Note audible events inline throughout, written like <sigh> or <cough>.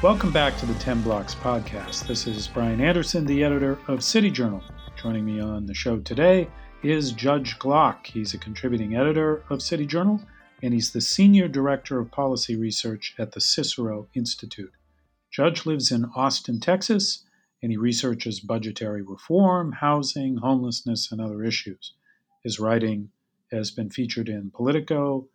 Welcome back to the 10 Blocks podcast. This is Brian Anderson, the editor of City Journal. Joining me on the show today is Judge Glock. He's a contributing editor of City Journal, and he's the senior director of policy research at the Cicero Institute. Judge lives in Austin, Texas, and he researches budgetary reform, housing, homelessness, and other issues. His writing has been featured in Politico,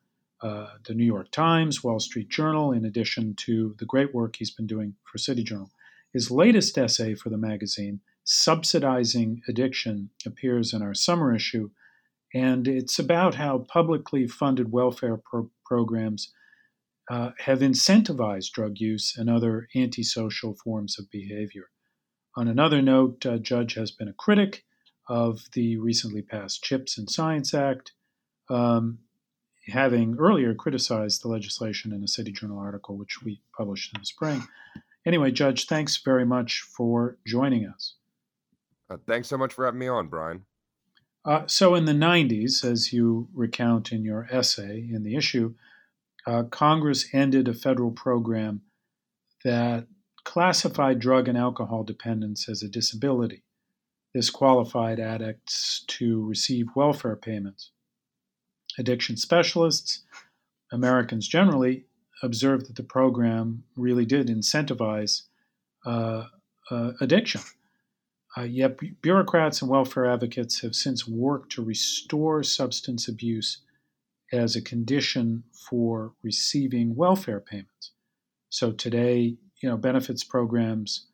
uh, the New York Times, Wall Street Journal, in addition to the great work he's been doing for City Journal. His latest essay for the magazine, Subsidizing Addiction, appears in our summer issue, and it's about how publicly funded welfare pro- programs uh, have incentivized drug use and other antisocial forms of behavior. On another note, uh, Judge has been a critic of the recently passed CHIPS and Science Act. Um, having earlier criticized the legislation in a City Journal article, which we published in the spring. Anyway, Judge, thanks very much for joining us. Uh, thanks so much for having me on, Brian. Uh, so, in the 90s, as you recount in your essay in the issue, uh, Congress ended a federal program that classified drug and alcohol dependence as a disability. This qualified addicts to receive welfare payments addiction specialists, Americans generally, observed that the program really did incentivize uh, uh, addiction. Uh, yet, bureaucrats and welfare advocates have since worked to restore substance abuse as a condition for receiving welfare payments. So today, you know, benefits programs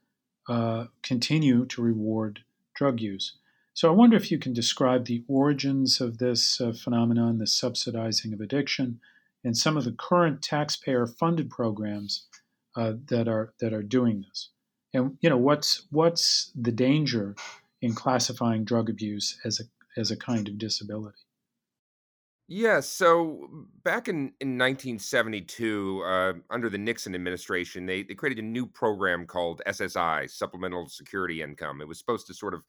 uh, continue to reward drug use. So I wonder if you can describe the origins of this uh, phenomenon, the subsidizing of addiction, and some of the current taxpayer-funded programs uh, that are that are doing this. And you know what's what's the danger in classifying drug abuse as a as a kind of disability? Yeah, so back in, in 1972, uh, under the Nixon administration, they, they created a new program called SSI, Supplemental Security Income. It was supposed to sort of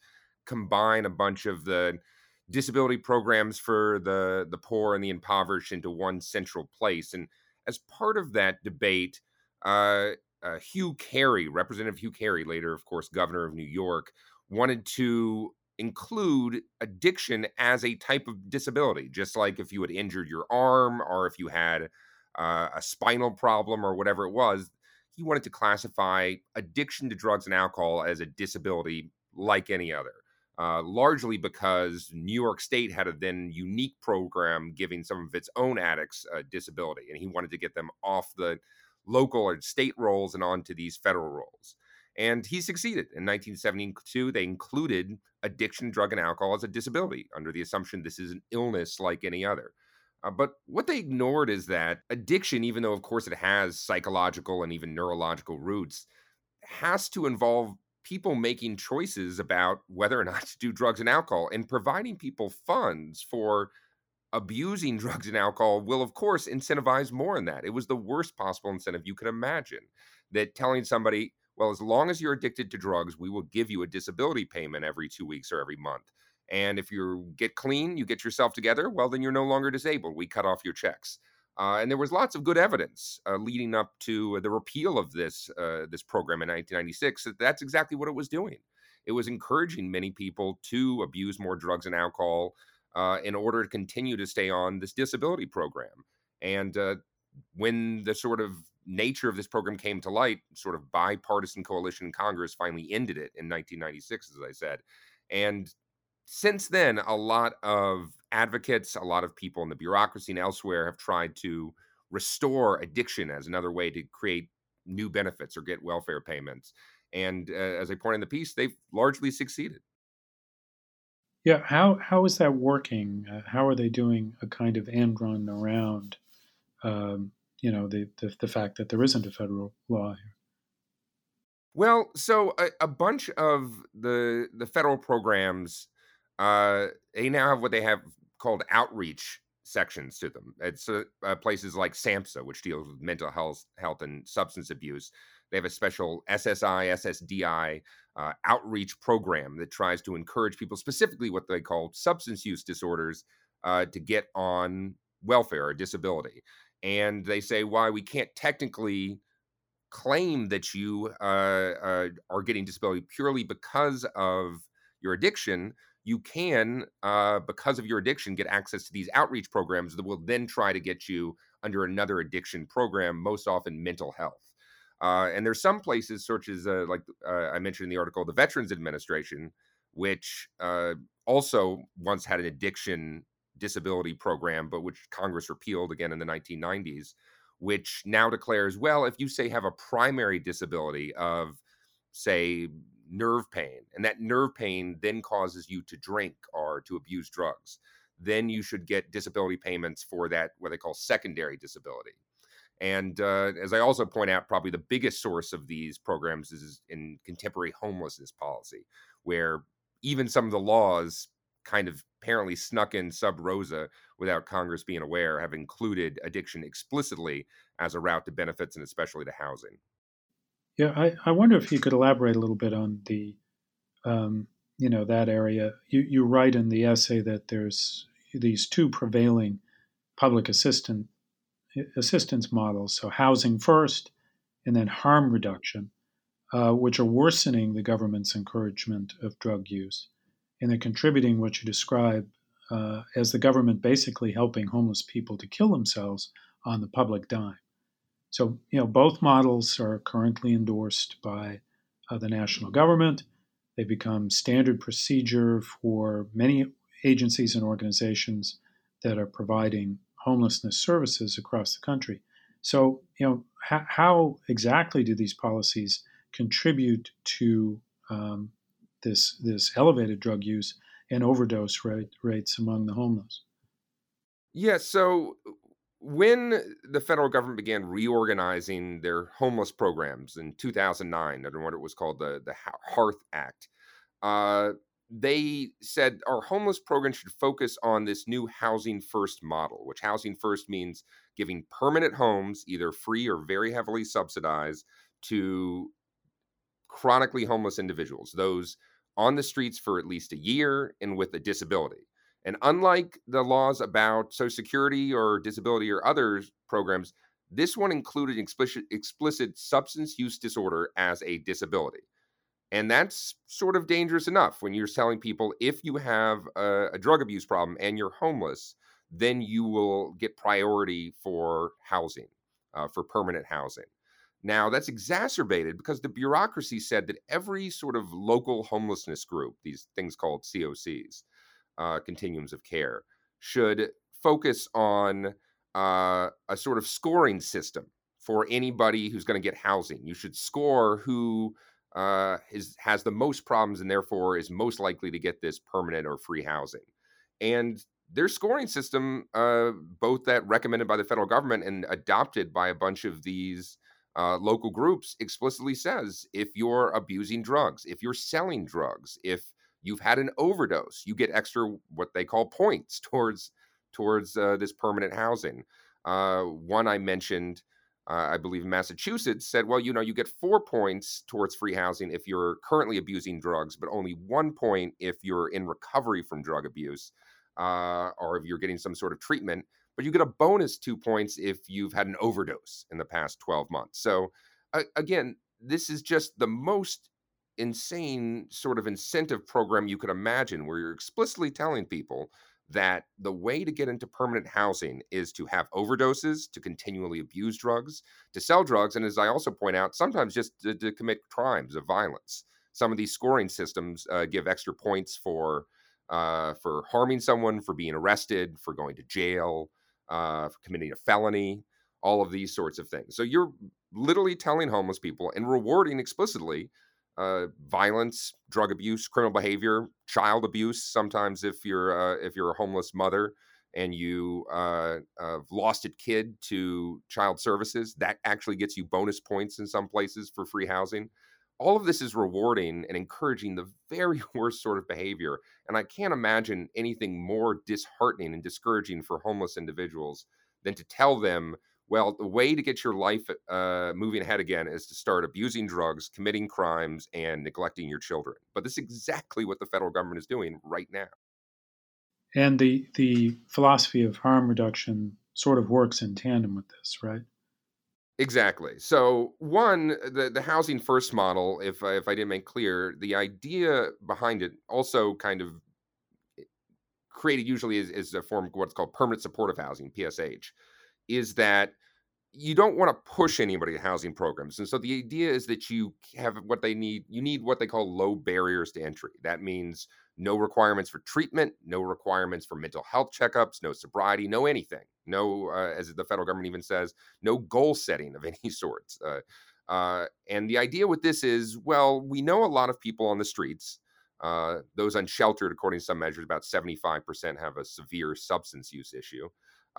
combine a bunch of the disability programs for the the poor and the impoverished into one central place. And as part of that debate, uh, uh, Hugh Carey, Representative Hugh Carey, later, of course, governor of New York, wanted to include addiction as a type of disability, just like if you had injured your arm or if you had uh, a spinal problem or whatever it was. He wanted to classify addiction to drugs and alcohol as a disability like any other. Uh, largely because New York State had a then unique program giving some of its own addicts a disability, and he wanted to get them off the local or state rolls and onto these federal rolls. And he succeeded. In 1972, they included addiction, drug, and alcohol as a disability under the assumption this is an illness like any other. Uh, but what they ignored is that addiction, even though, of course, it has psychological and even neurological roots, has to involve people making choices about whether or not <laughs> to do drugs and alcohol and providing people funds for abusing <laughs> drugs and alcohol will of course incentivize more in that. It was the worst possible incentive you could imagine that telling somebody well as long as you're addicted to drugs we will give you a disability payment every two weeks or every month and if you get clean you get yourself together well then you're no longer disabled. We cut off your checks uh, and there was lots of good evidence uh, leading up to the repeal of this uh, this program in 1996 that that's exactly what it was doing. It was encouraging many people to abuse more drugs and alcohol uh, in order to continue to stay on this disability program. And uh, when the sort of nature of this program came to light, sort of bipartisan coalition in Congress finally ended it in 1996, as I said. And since then, a lot of advocates, a lot of people in the bureaucracy and elsewhere have tried to restore addiction as another way to create new benefits or get welfare payments. And uh, as I point in the piece, they've largely succeeded. Yeah, how how is that working? Uh, how are they doing a kind of end run around, um, you know, the, the, the fact that there isn't a federal law here? Well, so a, a bunch of the the federal programs uh, they now have what they have called outreach sections to them. It's uh, places like SAMHSA, which deals with mental health, health and substance abuse. They have a special SSI, SSDI uh, outreach program that tries to encourage people, specifically what they call substance use disorders, uh, to get on welfare or disability. And they say why we can't technically claim that you uh, uh, are getting disability purely because of your addiction, you can, uh, because of your addiction, get access to these outreach programs that will then try to get you under another addiction program, most often mental health. Uh, and there's some places, such as uh, like uh, I mentioned in the article, the Veterans Administration, which uh, also once had an addiction disability program, but which Congress repealed again in the 1990s, which now declares, well, if you say have a primary disability of, say, nerve pain, and that nerve pain then causes you to drink or to abuse drugs, then you should get disability payments for that, what they call secondary disability. And uh, as I also point out, probably the biggest source of these programs is in contemporary homelessness policy, where even some of the laws kind of apparently snuck in sub rosa without Congress being aware have included addiction explicitly as a route to benefits and especially to housing. Yeah, I, I wonder if you could elaborate a little bit on the, um, you know, that area. You, you write in the essay that there's these two prevailing public assistant assistance models. So housing first, and then harm reduction, uh, which are worsening the government's encouragement of drug use, and they're contributing what you describe uh, as the government basically helping homeless people to kill themselves on the public dime. So, you know, both models are currently endorsed by uh, the national government. They become standard procedure for many agencies and organizations that are providing homelessness services across the country. So, you know, how, how exactly do these policies contribute to um, this this elevated drug use and overdose rate, rates among the homeless? Yeah. So when the federal government began reorganizing their homeless programs in 2009 under what it was called the the Hearth Act, uh, they said our homeless program should focus on this new housing first model, which housing first means giving permanent homes, either free or very heavily subsidized, to chronically homeless individuals, those on the streets for at least a year and with a disability. And unlike the laws about Social Security or disability or other programs, this one included explicit, explicit substance use disorder as a disability. And that's sort of dangerous enough when you're telling people if you have a, a, drug abuse problem and you're homeless, then you will get priority for housing, uh, for permanent housing. Now, that's exacerbated because the bureaucracy said that every sort of local homelessness group, these things called COCs, uh, continuums of care, should focus on uh, a sort of scoring system for anybody who's going to get housing. You should score who uh, is, has the most problems and therefore is most likely to get this permanent or free housing. And their scoring system, uh, both that recommended by the federal government and adopted by a bunch of these uh, local groups, explicitly says if you're abusing drugs, if you're selling drugs, if you've had an overdose, you get extra what they call points <laughs> towards towards uh, this permanent housing. Uh, one I mentioned uh, I believe in Massachusetts said, well, you know, you get four points towards free housing if you're currently abusing drugs, but only one point if you're in recovery from drug abuse uh, or if you're getting some sort of treatment. But you get a bonus two points if you've had an overdose in the past 12 months. So, again, this is just the most insane sort of incentive program you could imagine where you're explicitly telling people that the way to get into permanent housing is to have overdoses, to continually abuse drugs, to sell drugs, and as I also point out, sometimes just to, to commit crimes of violence. Some of these scoring systems uh, give extra points for uh, for harming someone, for being arrested, for going to jail, uh, for committing a felony, all of these sorts of things. So you're literally telling homeless people and rewarding explicitly uh, violence, drug abuse, criminal behavior, child abuse. Sometimes, if you're uh, if you're a homeless mother and you uh, lost a kid to child services, that actually gets you bonus points in some places for free housing. All of this is rewarding and encouraging the very <laughs> worst sort of behavior. And I can't imagine anything more disheartening and discouraging for homeless individuals than to tell them well, the way to get your life uh, moving ahead again is to start abusing drugs, committing crimes, and neglecting your children. But this is exactly what the federal government is doing right now. And the the philosophy of harm reduction sort of works in tandem with this, right? Exactly. So, one, the the housing first model, if I, if I didn't make clear, the idea behind it also kind of created usually is, is a form of what's called permanent supportive housing, PSH, is that you don't want to push anybody to housing programs. And so the idea is that you have what they need. You need what they call low barriers to entry. That means no requirements for treatment, no requirements for mental health checkups, no sobriety, no anything. No, uh, as the federal government even says, no goal setting of <laughs> any sort. Uh, uh, and the idea with this is well, we know a lot of people on the streets. Uh, those unsheltered, according to some measures, about 75% have a severe substance use issue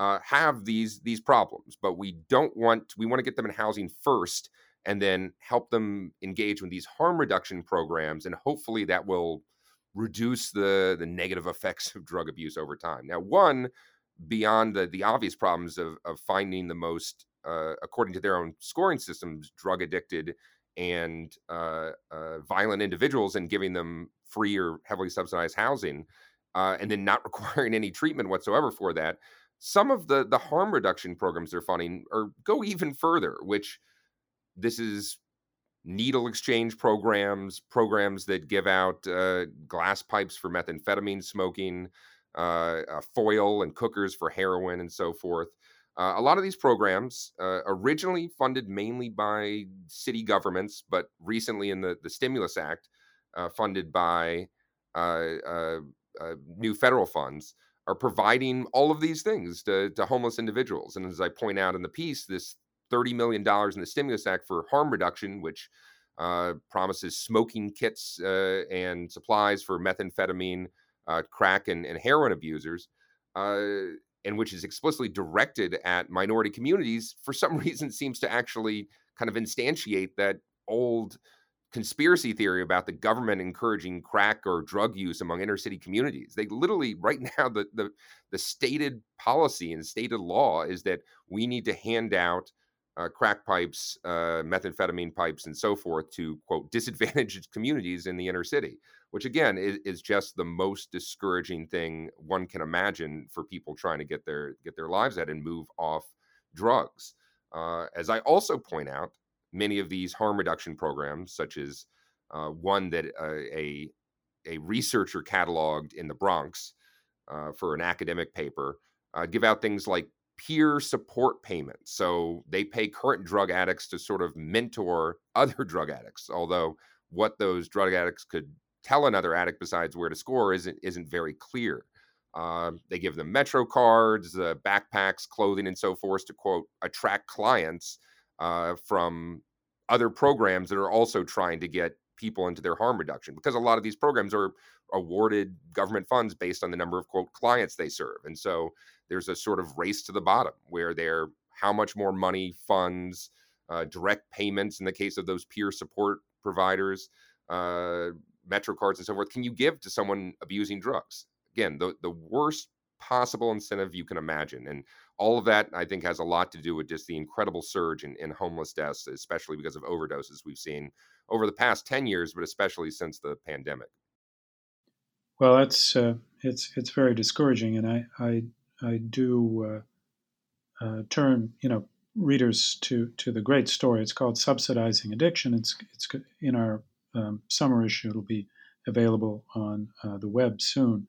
uh, have these these problems, but we don't want we want to get them in housing first, and then help them engage with these harm reduction programs, and hopefully that will reduce the the negative <laughs> effects of drug abuse over time. Now, one beyond the the obvious problems of of finding the most, uh, according to their own scoring systems, drug addicted and uh, uh, violent individuals, and giving them free or heavily subsidized housing, uh, and then not <laughs> requiring any treatment whatsoever for that some of the the harm reduction programs they're funding or go even further which this is needle exchange programs programs that give out uh, glass pipes for methamphetamine smoking uh, uh, foil and cookers for heroin and so forth. Uh, a lot of these programs uh, originally funded mainly by city governments but recently in the, the stimulus act uh, funded by new federal funds are providing all of these things to, to homeless individuals. And as I point out in the piece, this $30 million in the Stimulus Act for harm reduction, which uh, promises smoking kits uh, and supplies for methamphetamine, uh, crack, and, and, heroin abusers, uh, and which is explicitly directed at minority communities, for some <laughs> reason seems to actually kind of instantiate that old conspiracy theory about the government encouraging crack or drug use among inner city communities. They literally <laughs> right now the the the stated policy and stated law is that we need to hand out uh, crack pipes, uh, methamphetamine pipes, and so forth to quote disadvantaged <laughs> communities in the inner city, which again is, is just the most discouraging thing one can imagine for people trying to get their get their lives at and move off drugs. Uh, as I also point out, many of these harm reduction programs, such as uh, one that uh, a a researcher cataloged in the Bronx uh, for an academic paper, uh, give out things like peer support payments. So they pay current drug addicts to sort of mentor <laughs> other drug addicts. Although what those drug addicts could tell another addict besides where to score isn't isn't very clear. Uh, they give them metro cards, uh, backpacks, clothing, and so forth to quote attract clients uh, from other programs that are also trying to get people into their harm reduction because a lot of these programs are awarded government funds based on the number of quote clients they serve and so there's a sort of race to the bottom where they're how much more money funds uh, direct payments in the case of those peer support providers uh, metro cards and so forth can you give to someone abusing drugs again the, the worst possible incentive you can imagine. And all of that, I think, has a lot to do with just the incredible surge in, in homeless deaths, especially because of overdoses we've seen over the past 10 years, but especially since the pandemic. Well, that's uh, it's it's very discouraging, and I I I do uh, uh, turn you know readers to to the great story. It's called "Subsidizing Addiction." It's it's in our um, summer issue. It'll be available on uh, the web soon.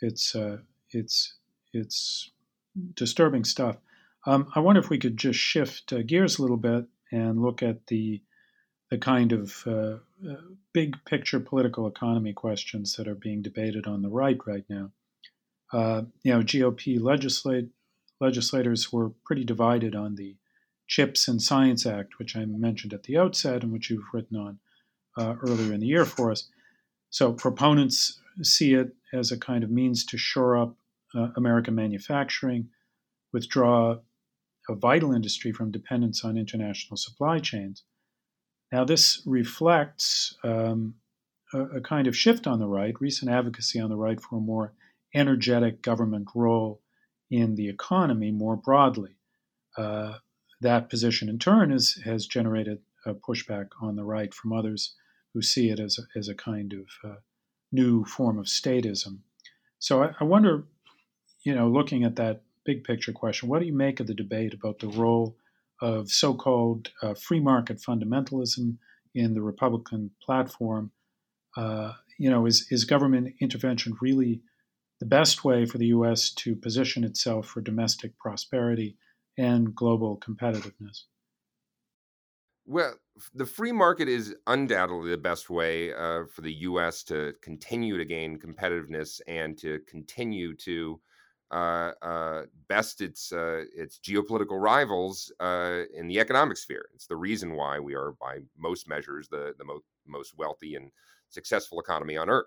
It's uh, it's it's disturbing stuff. Um, I wonder if we could just shift uh, gears a little bit and look at the the kind of uh, uh, big picture political economy questions that are being debated on the right right now. Uh, you know, GOP legislate, legislators were pretty divided on the Chips and Science Act, which I mentioned at the outset and which you've written on uh, earlier in the year for us. So proponents see it as a kind of means to shore up uh, American manufacturing, withdraw a vital industry from dependence on international supply chains. Now, this reflects um, a, a, kind of shift on the right, recent advocacy on the right for a more energetic government role in the economy more broadly. Uh, that position, in turn, is, has generated a pushback on the right from others who see it as a, as a kind of uh, new form of statism. So I, I wonder, you know, looking at that big picture question, what do you make of the debate about the role of so called uh, free market fundamentalism in the Republican platform. Uh, you know, is, is government intervention really the best way for the U.S. to position itself for domestic prosperity and global competitiveness? Well, the free market is undoubtedly the best way uh, for the U.S. to continue to gain competitiveness and to continue to uh, uh, best its uh, its geopolitical rivals uh, in the economic sphere. It's the reason why we are, by most measures, the the most most wealthy and successful economy on earth.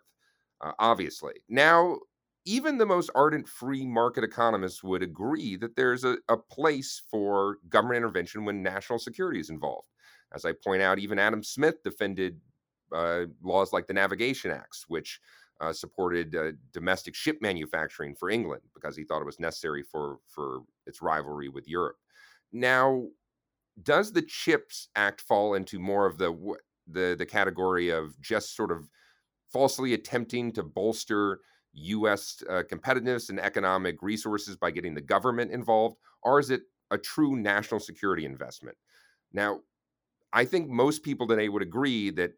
Uh, obviously, now even the most ardent free market economists would agree that there's a, a place for government intervention when national security is involved. As I point out, even Adam Smith defended uh, laws like the Navigation Acts, which uh, supported uh, domestic ship manufacturing for England because he thought it was necessary for for its rivalry with Europe. Now, does the Chips Act fall into more of the the the category of just sort of falsely attempting to bolster U.S. Uh, competitiveness and economic resources by getting the government involved, or is it a true national security investment? Now, I think most people today would agree that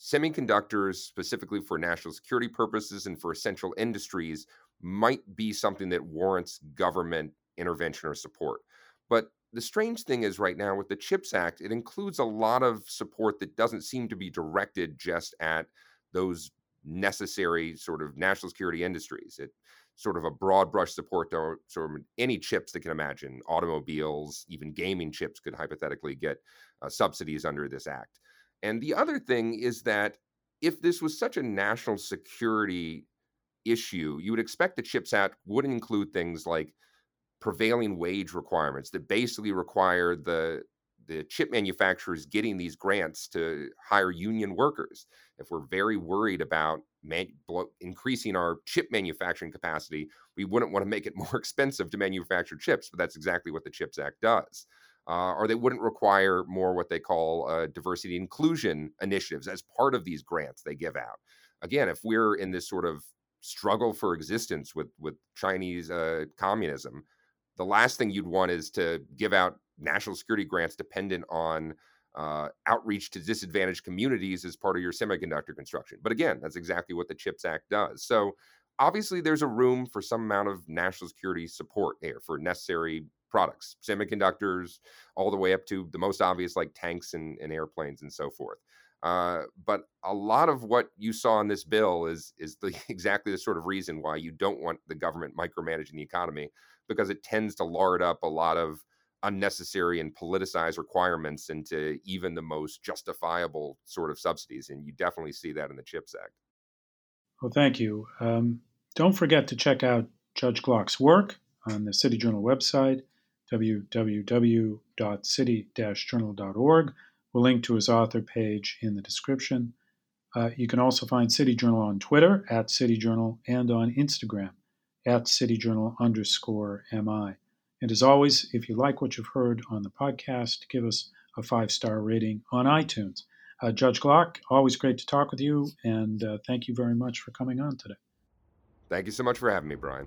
semiconductors, specifically for national security purposes and for essential industries, might be something that warrants government intervention or support. But the strange thing is, right now with the CHIPS Act, it includes a lot of support that doesn't seem to be directed just at those necessary sort of national security industries. It sort of a broad brush support to sort of any chips that can imagine. Automobiles, even gaming chips could hypothetically get uh, subsidies under this act. And the other thing is that if this was such a national security issue, you would expect the CHIPS Act would include things like prevailing wage requirements that basically require the the chip manufacturers getting these grants to hire union workers. If we're very worried about man, increasing our chip manufacturing capacity, we wouldn't want to make it <laughs> more expensive to manufacture chips, but that's exactly what the CHIPS Act does uh, or they wouldn't require more what they call uh, diversity inclusion initiatives as part of these grants they give out. Again, if we're in this sort of struggle for existence with with Chinese uh, communism, the last thing you'd want is to give out national security grants dependent on uh, outreach to disadvantaged communities as part of your semiconductor construction. But again, that's exactly what the CHIPS Act does. So obviously, there's a room for some amount of national security support there for necessary products, semiconductors, all the way up to the most obvious like tanks and, and airplanes and so forth. Uh, but a lot of what you saw in this bill is is the, <laughs> exactly the sort of reason why you don't want the government micromanaging the economy because it tends to lard up a lot of unnecessary and politicized requirements into even the most justifiable sort of subsidies, and you definitely see that in the Chips Act. Well, thank you. Um, don't forget to check out Judge Glock's work on the City Journal website www.city-journal.org. We'll link to his author page in the description. Uh, you can also find City Journal on Twitter at City Journal and on Instagram at City Journal underscore MI. And as always, if you like what you've heard on the podcast, give us a five star rating on iTunes. Uh, Judge Glock, always great to talk with you, and uh, thank you very much for coming on today. Thank you so much for having me, Brian.